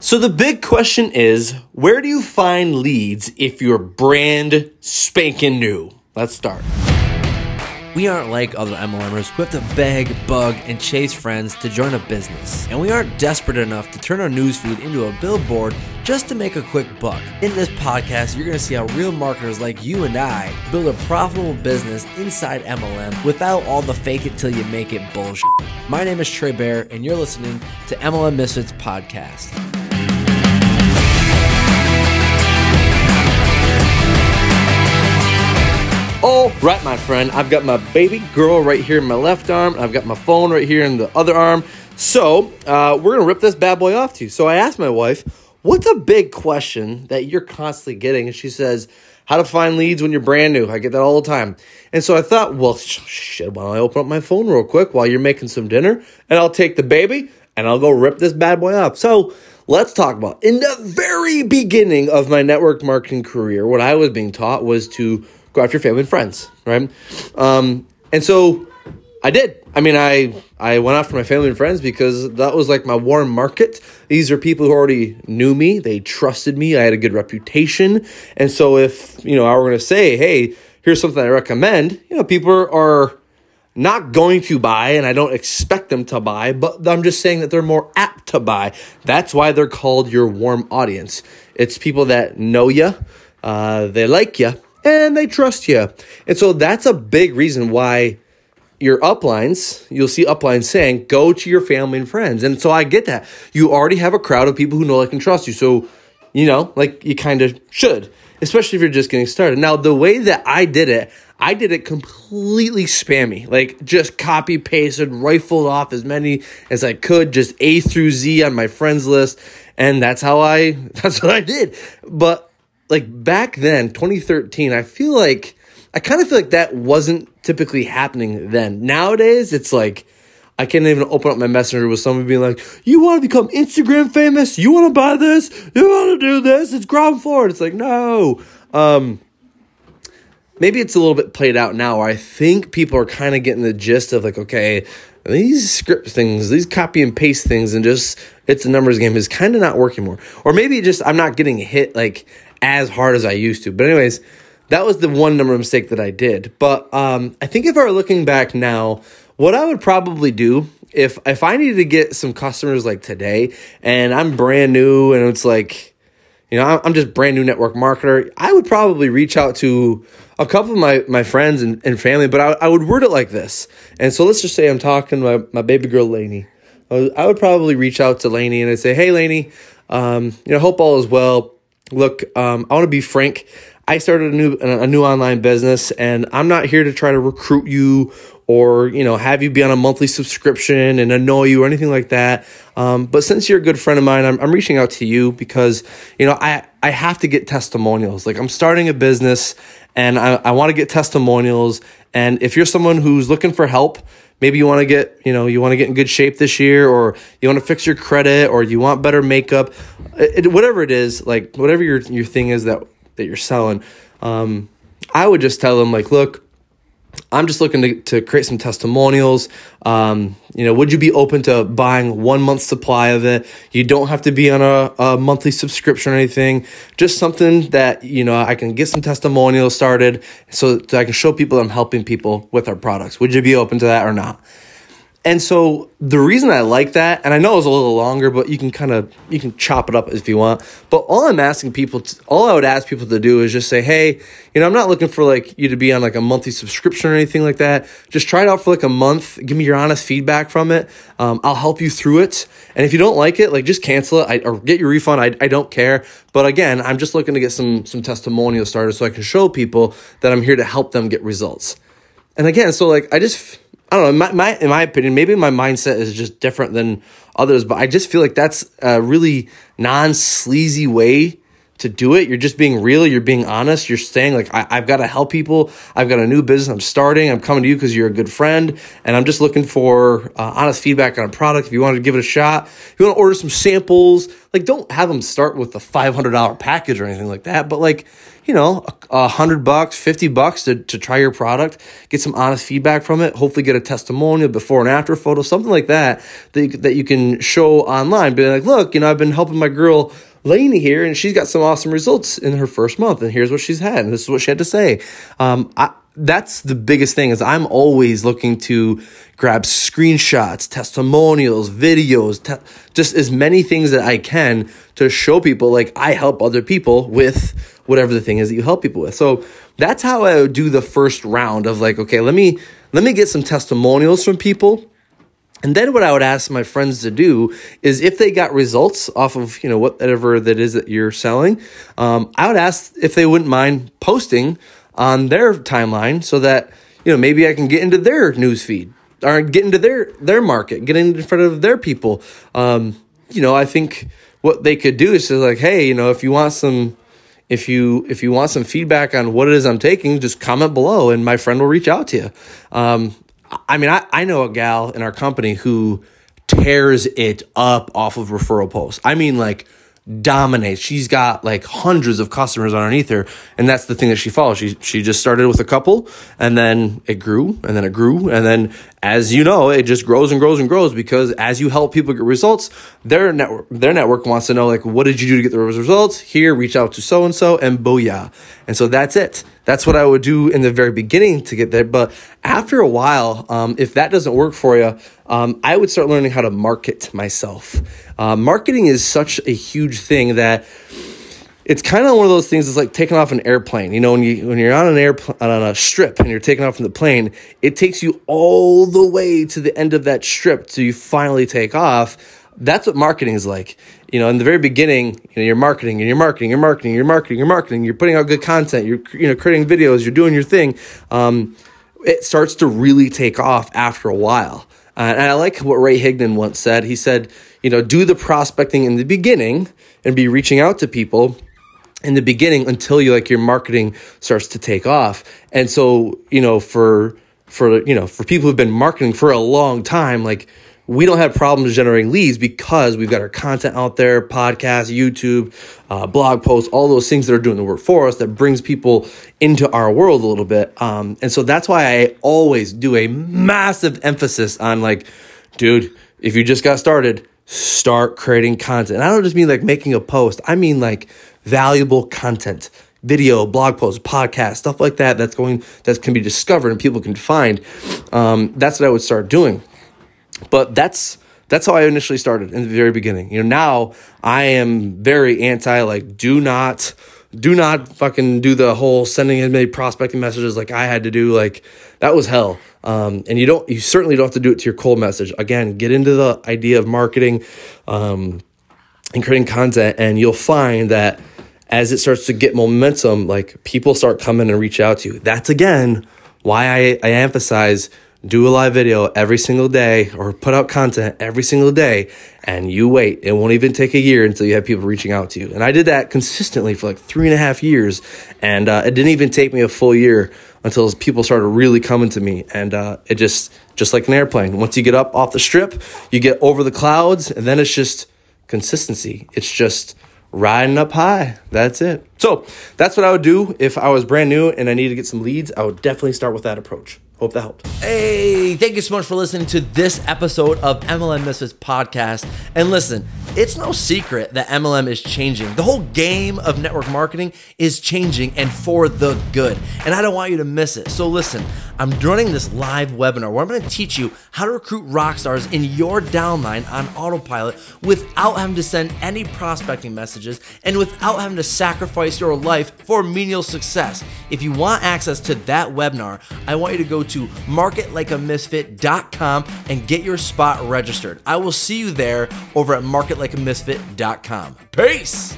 So the big question is, where do you find leads if you're brand spanking new? Let's start. We aren't like other MLMers who have to beg, bug, and chase friends to join a business. And we aren't desperate enough to turn our newsfeed into a billboard just to make a quick buck. In this podcast, you're going to see how real marketers like you and I build a profitable business inside MLM without all the fake it till you make it bullshit. My name is Trey Bear, and you're listening to MLM Misfits Podcast. All right, my friend, I've got my baby girl right here in my left arm. I've got my phone right here in the other arm. So uh, we're gonna rip this bad boy off to you. So I asked my wife, "What's a big question that you're constantly getting?" And she says, "How to find leads when you're brand new." I get that all the time. And so I thought, well, shit, why don't I open up my phone real quick while you're making some dinner, and I'll take the baby and I'll go rip this bad boy off. So let's talk about in the very beginning of my network marketing career, what I was being taught was to go after your family and friends, right? Um, and so I did. I mean, I I went after my family and friends because that was like my warm market. These are people who already knew me, they trusted me, I had a good reputation, and so if you know I were going to say, hey, here's something I recommend, you know, people are not going to buy, and I don't expect them to buy, but I'm just saying that they're more apt to buy. That's why they're called your warm audience. It's people that know you, uh, they like you, and they trust you. And so that's a big reason why your uplines, you'll see uplines saying, go to your family and friends. And so I get that. You already have a crowd of people who know, like, and trust you. So, you know, like you kind of should, especially if you're just getting started. Now, the way that I did it, I did it completely spammy, like just copy pasted, rifled off as many as I could, just A through Z on my friends list. And that's how I, that's what I did. But like back then, 2013, I feel like I kind of feel like that wasn't typically happening then. Nowadays, it's like I can't even open up my messenger with someone being like, "You want to become Instagram famous? You want to buy this? You want to do this? It's ground floor." It's like no. Um, maybe it's a little bit played out now. I think people are kind of getting the gist of like, okay, these script things, these copy and paste things, and just it's a numbers game is kind of not working more. Or maybe just I'm not getting hit like as hard as I used to. But anyways, that was the one number mistake that I did. But um, I think if I were looking back now, what I would probably do if if I needed to get some customers like today, and I'm brand new, and it's like, you know, I'm just brand new network marketer, I would probably reach out to a couple of my, my friends and, and family, but I, I would word it like this. And so let's just say I'm talking to my, my baby girl, Lainey. I would probably reach out to Lainey and I'd say, hey, Lainey, um, you know, hope all is well look, um, I want to be frank. I started a new a new online business, and I'm not here to try to recruit you or you know have you be on a monthly subscription and annoy you or anything like that. Um, but since you're a good friend of mine, I'm, I'm reaching out to you because you know I I have to get testimonials. Like I'm starting a business, and I, I want to get testimonials. And if you're someone who's looking for help, maybe you want to get you know you want to get in good shape this year or you want to fix your credit or you want better makeup it, whatever it is like whatever your your thing is that that you're selling um, i would just tell them like look I'm just looking to, to create some testimonials. Um, you know, would you be open to buying one month supply of it? You don't have to be on a, a monthly subscription or anything. Just something that, you know, I can get some testimonials started so that I can show people I'm helping people with our products. Would you be open to that or not? And so the reason I like that, and I know it's a little longer, but you can kind of you can chop it up if you want. But all I'm asking people, to, all I would ask people to do is just say, hey, you know, I'm not looking for like you to be on like a monthly subscription or anything like that. Just try it out for like a month. Give me your honest feedback from it. Um, I'll help you through it. And if you don't like it, like just cancel it I, or get your refund. I, I don't care. But again, I'm just looking to get some some testimonials started so I can show people that I'm here to help them get results. And again, so like I just I don't know. In my, my, in my opinion, maybe my mindset is just different than others, but I just feel like that's a really non sleazy way to do it. You're just being real. You're being honest. You're saying like, I, have got to help people. I've got a new business. I'm starting. I'm coming to you because you're a good friend, and I'm just looking for uh, honest feedback on a product. If you want to give it a shot, if you want to order some samples, like don't have them start with a $500 package or anything like that, but like you know, a, a hundred bucks, 50 bucks to, to try your product, get some honest feedback from it, hopefully get a testimonial, before and after photo, something like that, that you, that you can show online. Be like, look, you know, I've been helping my girl Lainey here, and she's got some awesome results in her first month, and here's what she's had, and this is what she had to say. Um, I, that's the biggest thing is I'm always looking to grab screenshots, testimonials, videos, te- just as many things that I can to show people like I help other people with whatever the thing is that you help people with. So that's how I would do the first round of like, okay, let me let me get some testimonials from people. And then what I would ask my friends to do is if they got results off of, you know, whatever that is that you're selling, um, I would ask if they wouldn't mind posting on their timeline so that, you know, maybe I can get into their news feed or get into their their market, get in front of their people. Um, you know, I think what they could do is say like, hey, you know, if you want some if you if you want some feedback on what it is I'm taking, just comment below and my friend will reach out to you. Um, I mean, I, I know a gal in our company who tears it up off of referral posts. I mean, like dominates. She's got like hundreds of customers underneath her, and that's the thing that she follows. She she just started with a couple, and then it grew, and then it grew, and then as you know, it just grows and grows and grows because as you help people get results, their network their network wants to know like what did you do to get the results? Here, reach out to so and so, and booyah. And so that's it. That's what I would do in the very beginning to get there. But after a while, um, if that doesn't work for you, um, I would start learning how to market myself. Uh, marketing is such a huge thing that it's kind of one of those things that's like taking off an airplane. You know, when you when you're on an airplane on a strip and you're taking off from the plane, it takes you all the way to the end of that strip till you finally take off. That's what marketing is like. You know, in the very beginning, you know, you're marketing and you're marketing, you're marketing, you're marketing, you're marketing, you're putting out good content, you're you know creating videos, you're doing your thing. Um, it starts to really take off after a while. Uh, and I like what Ray Higdon once said. He said, you know, do the prospecting in the beginning and be reaching out to people in the beginning until you like your marketing starts to take off. And so, you know, for for you know, for people who've been marketing for a long time, like we don't have problems generating leads because we've got our content out there, podcast, YouTube, uh, blog posts, all those things that are doing the work for us that brings people into our world a little bit. Um, and so that's why I always do a massive emphasis on like, dude, if you just got started, start creating content. And I don't just mean like making a post. I mean like valuable content video blog posts podcast stuff like that that's going that can be discovered and people can find um, that's what i would start doing but that's that's how i initially started in the very beginning. You know now i am very anti like do not do not fucking do the whole sending in many prospecting messages like i had to do. Like that was hell. Um, and you don't you certainly don't have to do it to your cold message. Again get into the idea of marketing um, and creating content and you'll find that as it starts to get momentum, like people start coming and reach out to you. That's again why I, I emphasize do a live video every single day or put out content every single day and you wait. It won't even take a year until you have people reaching out to you. And I did that consistently for like three and a half years. And uh, it didn't even take me a full year until people started really coming to me. And uh, it just, just like an airplane, once you get up off the strip, you get over the clouds and then it's just consistency. It's just, riding up high. That's it. So that's what I would do if I was brand new and I needed to get some leads. I would definitely start with that approach. Hope that helped. Hey, thank you so much for listening to this episode of MLM Misfits podcast. And listen, it's no secret that MLM is changing. The whole game of network marketing is changing and for the good. And I don't want you to miss it. So listen, I'm running this live webinar where I'm going to teach you how to recruit rock stars in your downline on autopilot without having to send any prospecting messages and without having to sacrifice your life for menial success. If you want access to that webinar, I want you to go to marketlikeamisfit.com and get your spot registered. I will see you there over at marketlikeamisfit.com. Peace!